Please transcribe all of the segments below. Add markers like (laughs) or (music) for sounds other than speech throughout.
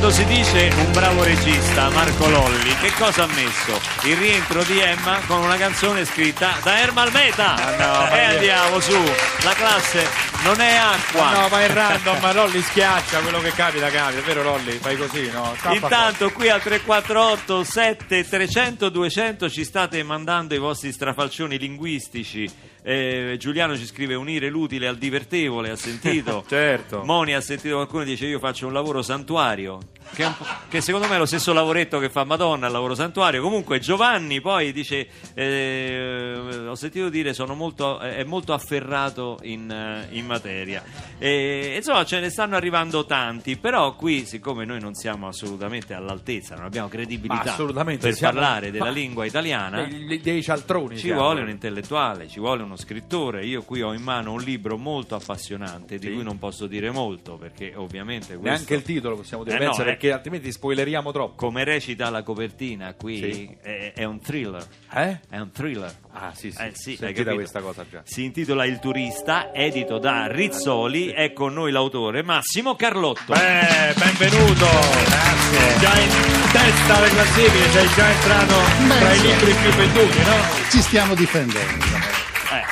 Quando si dice un bravo regista, Marco Lolli, che cosa ha messo? Il rientro di Emma con una canzone scritta da Ermal Meta. no, ma e che- andiamo su, la classe non è acqua. No, ma è random, ma Lolli schiaccia quello che capita, capita, vero Lolli? Fai così, no? Tappa Intanto qui al 348 7300 200 ci state mandando i vostri strafalcioni linguistici. Eh, Giuliano ci scrive unire l'utile al divertevole, ha sentito? (laughs) Certo. Moni ha sentito qualcuno dice io faccio un lavoro santuario. Che, un che secondo me è lo stesso lavoretto che fa Madonna al lavoro santuario. Comunque Giovanni poi dice: eh, Ho sentito dire sono molto, è molto afferrato in, eh, in materia. E, insomma, ce ne stanno arrivando tanti. Però qui, siccome noi non siamo assolutamente all'altezza, non abbiamo credibilità per siamo- parlare della lingua italiana. Dei, dei cialtroni. Ci siamo. vuole un intellettuale, ci vuole uno scrittore. Io qui ho in mano un libro molto appassionante di Sì. cui non posso dire molto perché ovviamente questo, Neanche il titolo possiamo dire, Eh no, eh. Perché altrimenti spoileriamo troppo. come recita la copertina qui Sì. è, è un thriller. Eh? È un thriller. Ah, sì, sì. Eh, sì, hai Sentita questa cosa già. Si intitola Il turista, edito da Rizzoli. È con noi l'autore Massimo Carlotto. Beh, benvenuto. Grazie. Già in testa alle classifiche, sei già entrato tra i libri più venduti, no? Ci stiamo difendendo.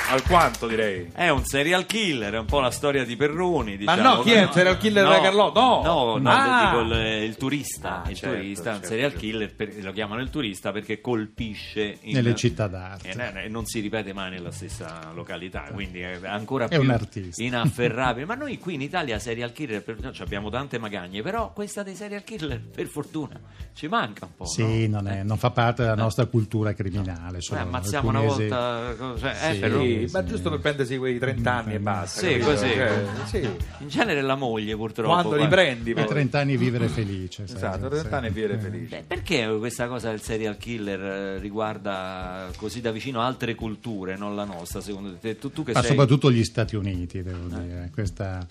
Eh, Alquanto direi. È un serial killer, è un po' la storia di Perroni. Ma Diciamo. no, chi è il serial killer no, della Carlotta? No. no, no, Ah. dico il, il turista. Ah, il certo, turista, un certo, serial certo. killer, per- lo chiamano il turista perché colpisce in- Nelle città d'arte. E ne- e non si ripete mai nella stessa località, quindi è ancora È più un artista. inafferrabile. Ma noi qui in Italia serial killer per- no, ci abbiamo tante magagne, però questa dei serial killer, per fortuna, ci manca un po'. Sì, no? non, è- non fa parte della nostra cultura criminale. Eh, ammazziamo una volta, cioè, eh, Sì. però- Sì, ma giusto per prendersi quei 30 anni e basta. Sì, capito? così. Cioè, sì. in genere la moglie purtroppo. Quando guarda. riprendi A poi. 30 anni vivere felice. sai, Esatto, sì. 30 anni vivere felice. Beh, perché questa cosa del serial killer eh, riguarda così da vicino altre culture, non la nostra, secondo te? Tu, tu che Ma sei... soprattutto gli Stati Uniti, devo dire. Questa...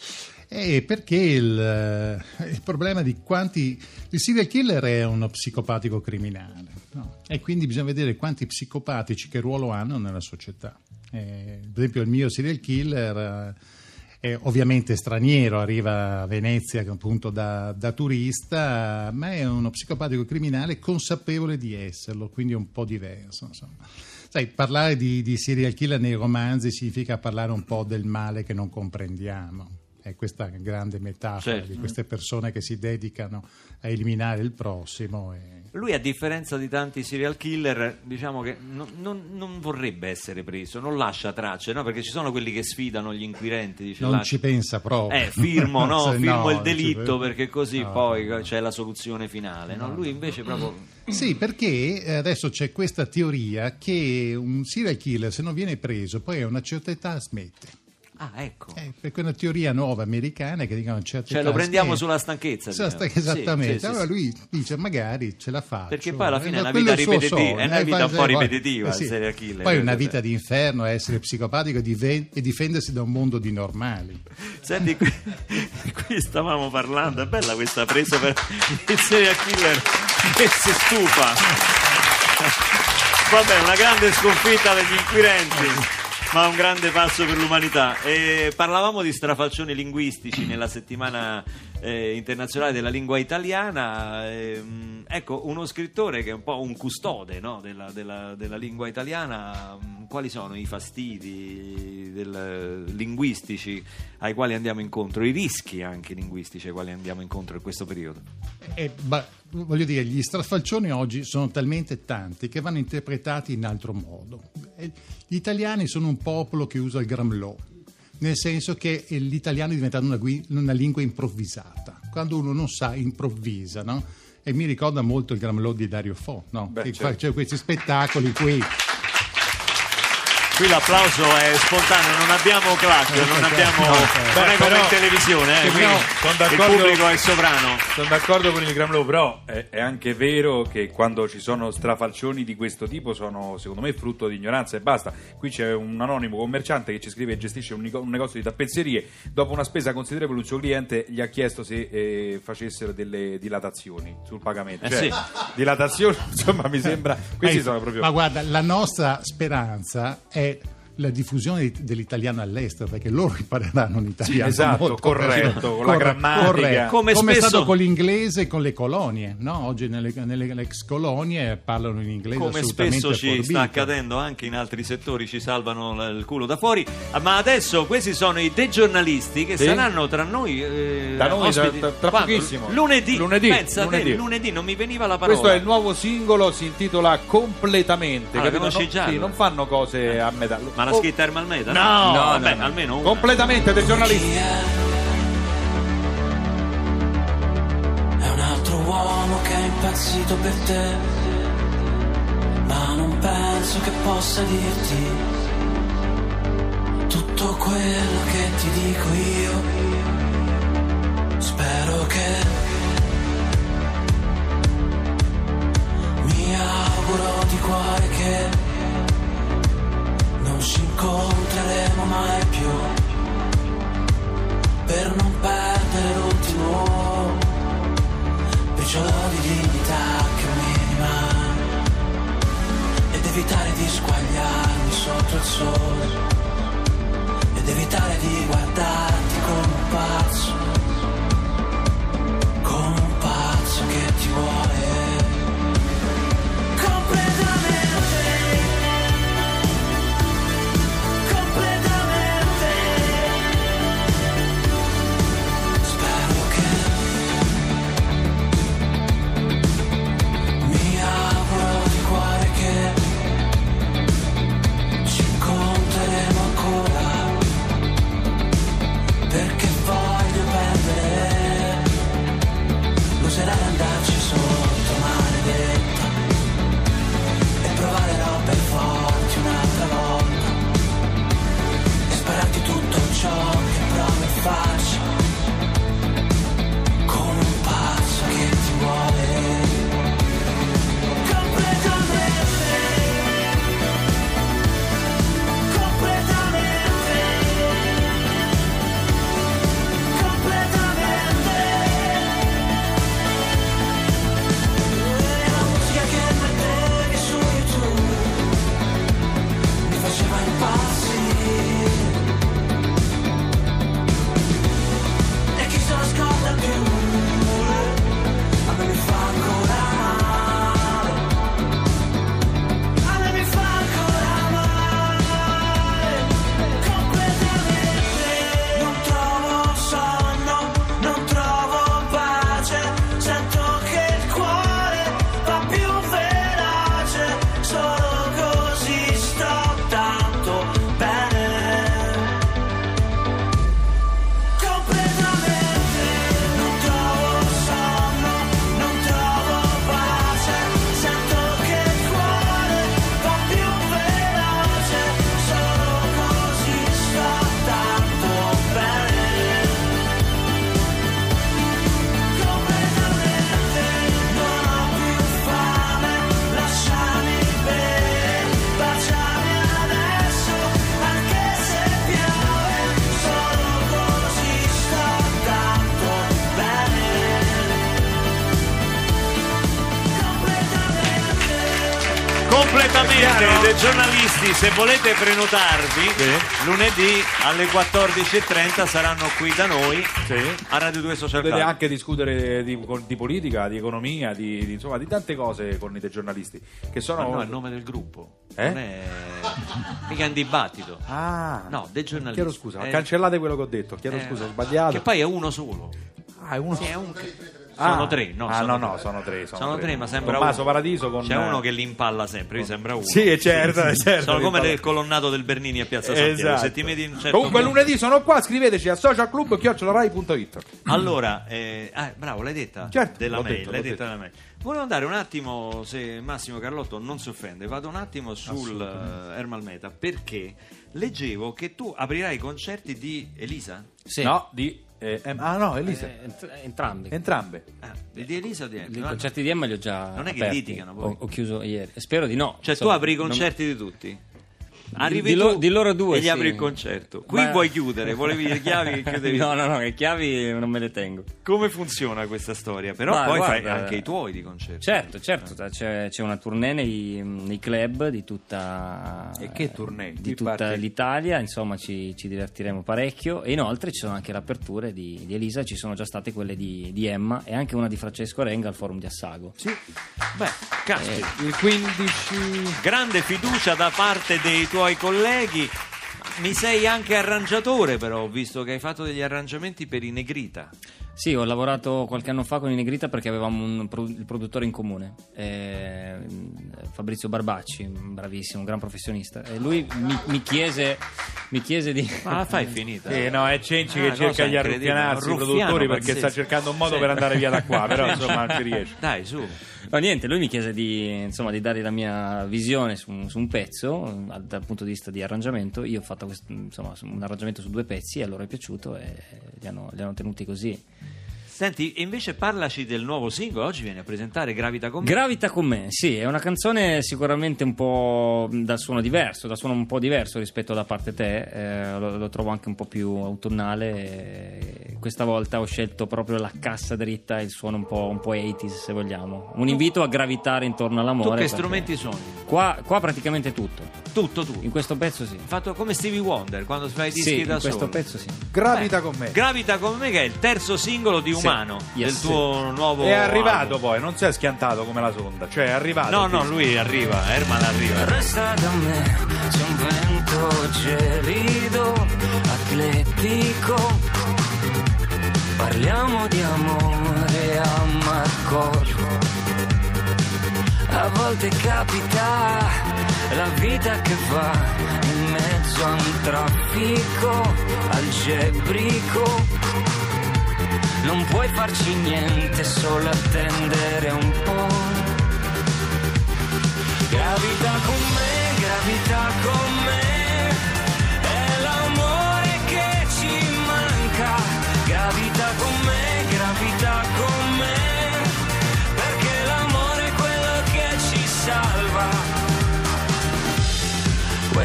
Eh, perché il, eh, il problema di quanti... Il serial killer è uno psicopatico criminale, no? e quindi bisogna vedere quanti psicopatici che ruolo hanno nella società. Eh, per esempio il mio serial killer... eh, è ovviamente straniero, arriva a Venezia appunto da, da turista, ma è uno psicopatico criminale consapevole di esserlo, quindi è un po' diverso. Insomma. Sai, parlare di, di serial killer nei romanzi significa parlare un po' del male che non comprendiamo. È questa grande metafora Certo. di queste persone che si dedicano a eliminare il prossimo. E... Lui, a differenza di tanti serial killer, diciamo che non, non- non vorrebbe essere preso, non lascia tracce, no? Perché ci sono quelli che sfidano gli inquirenti, dice Non "Lascia- ci pensa proprio. Eh, firmo, (laughs) no? Firmo no, il delitto perché così poi c'è la soluzione finale, no? Lui invece proprio... Sì, perché eh, adesso c'è questa teoria che un serial killer, se non viene preso, poi a una certa età smette. Ah, ecco. Eh, perché è una teoria nuova americana che dicono certa Cioè lo prendiamo smette. sulla stanchezza. Sulla diciamo. sta- esattamente. Sì, sì, sì, allora sì. lui dice magari ce la faccio. Perché poi alla fine è Eh, una vita ripetitiva, è una Eh, vita un po' poi- ripetitiva, eh, il serial killer, Poi una cioè. vita di inferno è essere psicopatico e e difendersi da un mondo di normali. Senti, qui, (laughs) qui stavamo parlando, è bella questa presa per il serial killer che si stufa. Vabbè, una grande sconfitta degli inquirenti. Ma un grande passo per l'umanità. E parlavamo di strafalcioni linguistici nella settimana eh, internazionale della lingua italiana. Ehm, ecco, uno scrittore che è un po' un custode no, della, della- della lingua italiana, mh, quali sono i fastidi del- linguistici ai quali andiamo incontro, i rischi anche linguistici ai quali andiamo incontro in questo periodo? E, ba- voglio dire, gli strafalcioni oggi sono talmente tanti che vanno interpretati in altro modo. E Gli italiani sono un popolo che usa il gramlò, nel senso che eh, l'italiano è diventato una, una lingua improvvisata. Quando uno non sa, improvvisa, no? E mi ricorda molto il gramlò di Dario Fo, no? Beh, certo. C'è questi spettacoli cui Qui l'applauso è spontaneo, non abbiamo clac, non abbiamo. non è come però- in televisione, eh, sì, qui no, sono il pubblico è sovrano. Sono d'accordo con il Gramlow, però è, è anche vero che quando ci sono strafalcioni di questo tipo sono secondo me frutto di ignoranza e basta. Qui c'è un anonimo commerciante che ci scrive e gestisce un, un negozio di tappezzerie. Dopo una spesa considerevole, un suo cliente gli ha chiesto se eh, facessero delle dilatazioni sul pagamento. Eh Cioè, sì. dilatazioni, (laughs) insomma, mi sembra. Questi Eh, sono proprio. Ma guarda, la nostra speranza è it. La diffusione di- dell'italiano all'estero, perché loro impareranno un italiano esatto, molto corretto, con la grammatica. corretto. Come Come, è spesso- stato con l'inglese e con le colonie, no? Oggi nelle, nelle ex colonie parlano in inglese Come spesso ci forbito. sta accadendo anche in altri settori, ci salvano il culo da fuori. Ma adesso questi sono i degiornalisti che Sì. saranno tra noi. eh, Da noi tra- ospiti. tra- tra pochissimo. Lunedì. Lunedì, Pensa te, lunedì. lunedì, non mi veniva la parola. Questo è il nuovo singolo, si intitola Completamente. Ah, capito? conosci non, sì, allora? non fanno cose a metà. Ma la Oh, scritta Ermal Meta? No, vabbè, no, no. almeno una. Completamente dei giornalisti. È un altro uomo che è impazzito per te, ma non penso che possa dirti tutto quello che ti dico io. Spero che mi auguro di cuore che non ci incontreremo mai più. Per non perdere l'ultimo briciolo di dignità che mi rimane ed evitare di squagliarmi sotto il sole. Ed evitare di dei giornalisti, se volete prenotarvi, lunedì alle 14.30 saranno qui da noi a Radio 2 Social Potete Club. anche discutere di, di politica, di economia, di, di- insomma, di tante cose con i dei giornalisti. Che sono. Ma no, è il nome del gruppo. Eh? Non è mica un dibattito. Ah, No, dei giornalisti. Chiedo scusa, Eh, cancellate quello che ho detto. Chiedo eh, scusa, ho sbagliato. Che poi è uno solo. Ah, è uno. Sì, è un- Sono Ah. tre, no? Ah, sono no, no, tre. sono tre. Sono, Sono tre, ma sembra Tommaso uno. Paradiso con... C'è uno che li impalla sempre, mi sembra uno. Sì, è certo, è certo. Sono come il colonnato del Bernini a Piazza Santiago. Esatto. Se ti metti in un certo Comunque punto- lunedì sono qua, scriveteci a socialclub.it Allora, eh, ah, bravo, l'hai detta? Certo, della mail, detto, l'hai detta della mail. Volevo andare un attimo, se Massimo Carlotto non si offende, vado un attimo sul Ermal Meta perché leggevo che tu aprirai i concerti di Elisa? Sì. No, di... eh, em- ah no, Elisa. Eh, ent- entrambi. Entrambe. Ah, di Elisa o di I no? concerti di Emma li ho già Non è che aperti. litigano, poi. Ho, ho chiuso ieri. Spero di no. Cioè tu Insomma, apri i non- concerti di tutti? Arrivi di lo- di loro due, e gli sì. apri il concerto. Qui Ma- vuoi chiudere, volevi le chiavi che (laughs) chiudevi. No, no, no, le chiavi non me le tengo. Come funziona questa storia? Però Ma poi fai guarda- anche i tuoi di concerti. Certo, certo, c'è, c'è una tournée nei, nei club di tutta, E che tournée? di tutta parte- l'Italia, insomma ci, ci divertiremo parecchio e inoltre ci sono anche le aperture di, di Elisa, ci sono già state quelle di, di Emma e anche una di Francesco Renga al forum di Assago. Sì. Beh, caspita. Il 15... grande fiducia da parte dei tuoi colleghi. Mi sei anche arrangiatore, però visto che hai fatto degli arrangiamenti per i Negrita. Sì, ho lavorato qualche anno fa con i Negrita perché avevamo un pro- il produttore in comune, eh, Fabrizio Barbacci, bravissimo, un gran professionista. E lui mi, mi chiese, mi chiese di... Ma la fai finita? Sì, no, è Cenci Ah, che cerca di arruffianarsi i produttori perché pazzesco. sta cercando un modo Sì. per andare via da qua, però insomma non ci riesce. Dai, su. No, niente, lui mi chiese di, insomma, di dare la mia visione su, un- su un pezzo dal punto di vista di arrangiamento. Io ho fatto questo, insomma, un arrangiamento su due pezzi e a loro è piaciuto e li hanno, li hanno tenuti così. Senti, invece parlaci del nuovo singolo. Oggi vieni a presentare Gravita con me. Gravita con me, sì, è una canzone sicuramente un po' dal suono diverso, da suono un po' diverso rispetto da parte te, eh, lo, lo trovo anche un po' più autunnale. e questa volta ho scelto proprio la cassa dritta, il suono un po', un po' 80s se vogliamo. Un invito a gravitare intorno tu all'amore. che perché strumenti suoni? Qua, qua praticamente tutto, Tutto tu. in questo pezzo sì. Fatto come Stevie Wonder quando fai i dischi Sì, da in questo solo. pezzo sì. Gravita con me. Gravita con me che è il terzo singolo di Sì. Umano Yes. del tuo nuovo È arrivato album. poi, non si è schiantato come la sonda, cioè è arrivato. No, no, lui arriva, Herman arriva. Resta da me, c'è un vento gelido, atletico. Parliamo di amore a Marco. A volte capita la vita che va in mezzo a un traffico algebrico. Non puoi farci niente, solo attendere un po'. Gravita con me, gravita con me,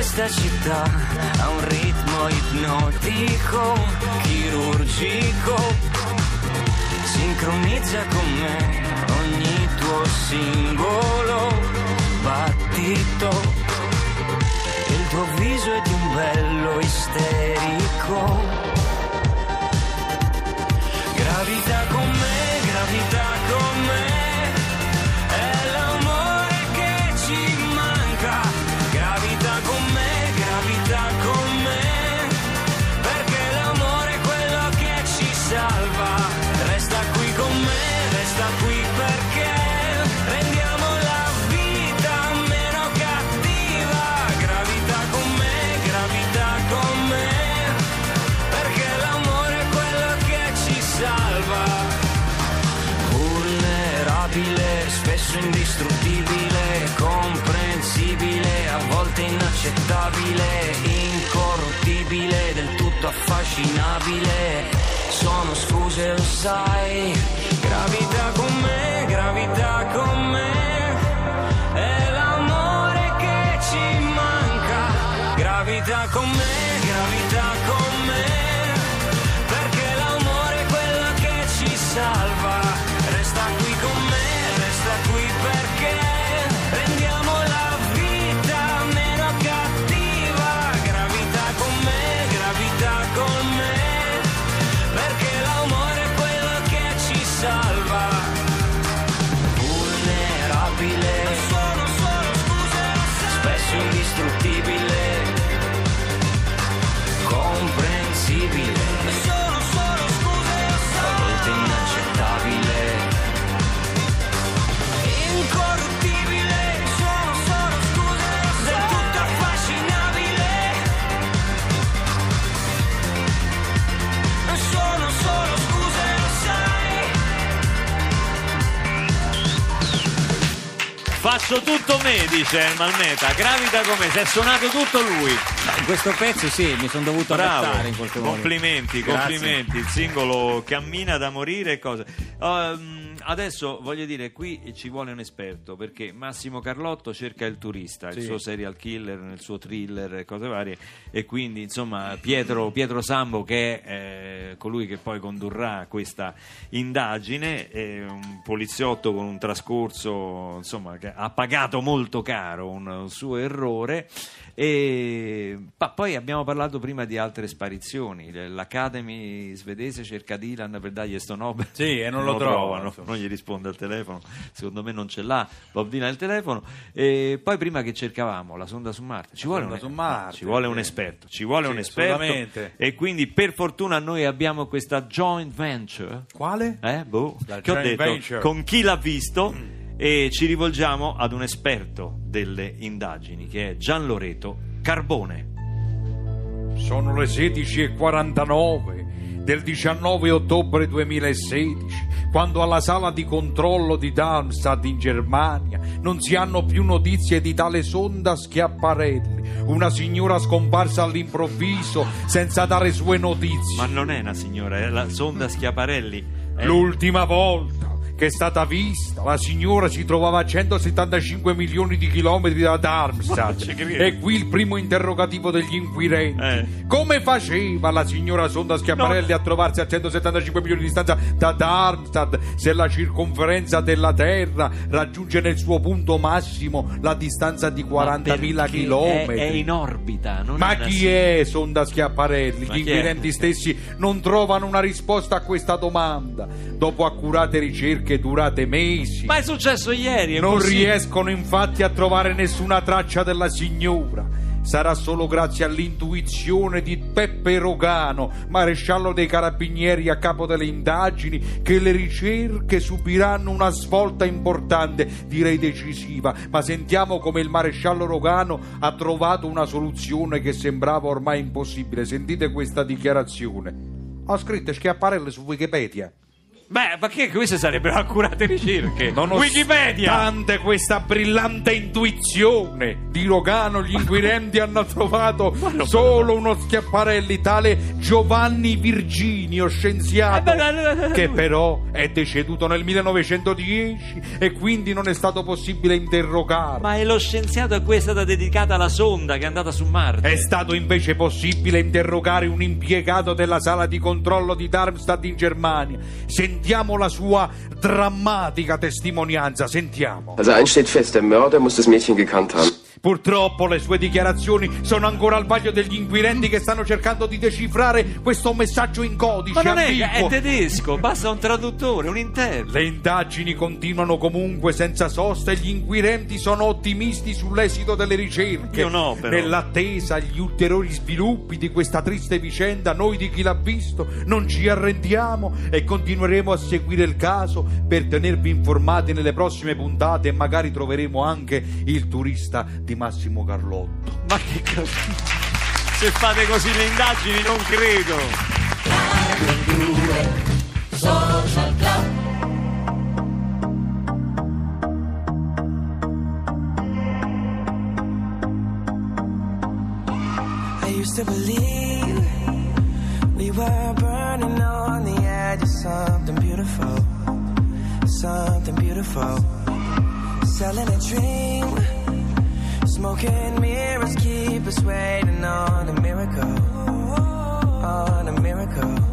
Questa città ha un ritmo ipnotico, chirurgico, sincronizza con me ogni tuo singolo battito. Vulnerabile, spesso indistruttibile, comprensibile, a volte inaccettabile, incorruttibile, del tutto affascinabile. Sono scuse, lo sai, gravita con me, gravita con me, è l'amore che ci manca. Gravita con me, gravita con me, tutto me, dice il Malmeta. Gravita come se è suonato tutto lui. In questo pezzo sì, mi sono dovuto adattare in qualche modo. complimenti, Grazie. complimenti. Il singolo cammina da morire e cose. Ehm, adesso voglio dire, qui ci vuole un esperto perché Massimo Carlotto cerca il turista, il Sì. suo serial killer, nel suo thriller e cose varie. E quindi, insomma, Pietro, Pietro Sambo, che è eh, colui che poi condurrà questa indagine, è un poliziotto con un trascorso, insomma, che ha pagato molto caro un, suo errore. E pa- poi abbiamo parlato prima di altre sparizioni. L'Academy svedese cerca Dylan per dargli sto Nobel. Sì, e non (laughs) lo trovano, insomma. non gli risponde al telefono. Secondo me non ce l'ha Bob Dylan il telefono. E poi prima che cercavamo la sonda su Marte, ci vuole, un, su Marte, ci vuole un esperto. Ci vuole Sì, un esperto. E quindi per fortuna noi abbiamo questa joint venture. Quale? Eh, boh, che ho detto venture. con chi l'ha visto e ci rivolgiamo ad un esperto delle indagini che è Gian Loreto Carbone. Sono le 16.49 del 19 ottobre 2016, quando alla sala di controllo di Darmstadt in Germania non si hanno più notizie di tale sonda Schiaparelli, una signora scomparsa all'improvviso senza dare sue notizie. Ma non è una signora, è la sonda Schiaparelli. È- L'ultima volta che è stata vista, la signora si trovava a 175 milioni di chilometri da Darmstadt. E qui il primo interrogativo degli inquirenti. Eh. Come faceva la signora Sonda Schiaparelli a trovarsi a 175 milioni di distanza da Darmstadt se la circonferenza della Terra raggiunge nel suo punto massimo la distanza di 40.000 perché chilometri? È, è in orbita. Non Ma una chi è Sonda Schiaparelli? Ma Gli è? inquirenti stessi non trovano una risposta a questa domanda. Dopo accurate ricerche durate mesi, Ma è successo ieri. È non possibile. riescono infatti a trovare nessuna traccia della signora. Sarà solo grazie all'intuizione di Peppe Rogano, maresciallo dei carabinieri a capo delle indagini, che le ricerche subiranno una svolta importante, direi decisiva. Ma sentiamo come il maresciallo Rogano ha trovato una soluzione che sembrava ormai impossibile. Sentite questa dichiarazione. Ho scritto schiapparelle su Wikipedia. Beh, ma che queste sarebbero accurate ricerche? Nonostante Wikipedia! questa brillante intuizione di Rogano, gli inquirenti (laughs) hanno trovato solo uno schiapparelli tale Giovanni Virginio, scienziato, Eh, che però è deceduto nel 1910 e quindi non è stato possibile interrogarlo. Ma è lo scienziato a cui è stata dedicata la sonda che è andata su Marte. È stato invece possibile interrogare un impiegato della sala di controllo di Darmstadt in Germania. Sentiamo la sua drammatica testimonianza, sentiamo. Also eins steht fest, der Mörder muss das Mädchen gekannt haben. Purtroppo le sue dichiarazioni sono ancora al vaglio degli inquirenti che stanno cercando di decifrare questo messaggio in codice Ma non è, è tedesco, basta un traduttore, un interprete. Le indagini continuano comunque senza sosta e gli inquirenti sono ottimisti sull'esito delle ricerche. Io no, però. Nell'attesa agli ulteriori sviluppi di questa triste vicenda, noi di chi l'ha visto non ci arrendiamo e continueremo a seguire il caso per tenervi informati nelle prossime puntate e magari troveremo anche il turista di Massimo Carlotto. Ma che cosa? Se fate così le indagini non credo. I used to believe we were burning on the edge of something beautiful, something beautiful. Selling a dream, smoking mirrors keep us waiting on a miracle, on a miracle.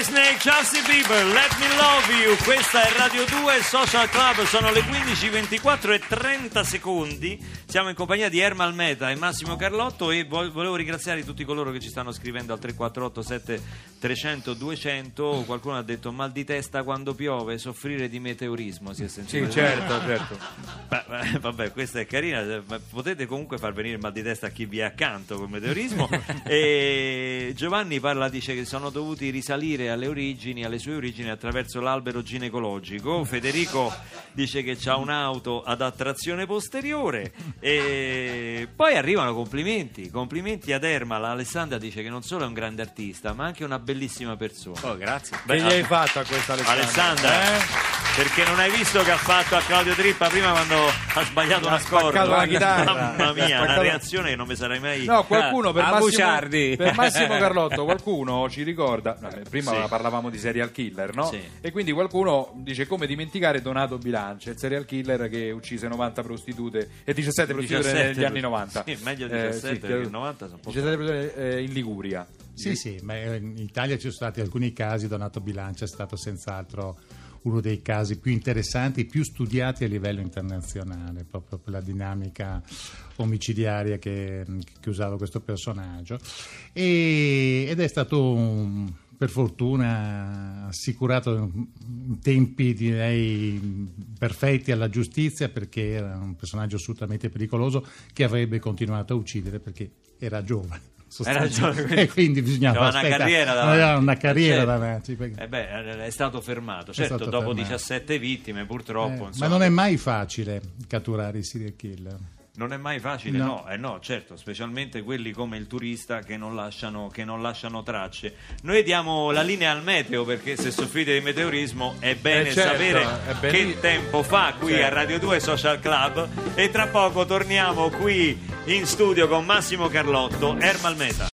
Chelsea Bieber, Let Me Love You, questa è Radio 2 Social Club, sono le 15.24 e 30 secondi, siamo in compagnia di Ermal Meta e Massimo Carlotto e vo- volevo ringraziare tutti coloro che ci stanno scrivendo al 348 7300 200, qualcuno ha detto mal di testa quando piove, soffrire di meteorismo, si è sentito? Sì, certo, certo. Beh, vabbè, questa è carina, potete comunque far venire mal di testa a chi vi è accanto col meteorismo. (laughs) e Giovanni parla, dice che sono dovuti risalire alle origini, alle sue origini attraverso l'albero ginecologico. Federico dice che ha un'auto ad attrazione posteriore e poi arrivano complimenti, complimenti ad Ermal. Alessandra dice che non solo è un grande artista, ma anche una bellissima persona. Oh, grazie. Che gli hai fatto a questa Alessandra? Alessandra, Eh? Perché non hai visto che ha fatto a Claudio Trippa prima quando ha sbagliato Ha una spaccato la chitarra. Mamma mia, una reazione che non mi sarei mai. No, qualcuno per A Massimo, Buciardi. per Massimo (laughs) Carlotto, qualcuno ci ricorda. vabbè, prima Sì. parlavamo di serial killer, no? Sì. E quindi qualcuno dice come dimenticare Donato Bilancia, il serial killer che uccise 90 prostitute e 17 prostitute 17 negli anni 90. Sì, meglio Eh, 17 sì, perché 90 sono un po' 17 prostitute eh, in Liguria. Sì, sì, ma eh, in Italia ci sono stati alcuni casi, Donato Bilancia è stato senz'altro uno dei casi più interessanti, più studiati a livello internazionale, proprio per la dinamica omicidiaria che, che usava questo personaggio. E- ed è stato un- per fortuna assicurato in tempi direi perfetti alla giustizia perché era un personaggio assolutamente pericoloso che avrebbe continuato a uccidere perché era giovane. (laughs) Quindi- e quindi bisognava Aveva una aspettare. carriera davanti. Aveva una carriera Certo. davanti. perché- Eh beh, è stato fermato, certo, stato dopo fermato. 17 vittime, purtroppo. Eh, ma non è mai facile catturare i serial killer. Non è mai facile, No. no, eh no, certo, specialmente quelli come il turista che non, lasciano, che non lasciano tracce. Noi diamo la linea al meteo perché se soffrite di meteorismo è bene Eh, certo, sapere è bene- che tempo fa qui Certo. a Radio 2 Social Club e tra poco torniamo qui in studio con Massimo Carlotto, Ermal Meta.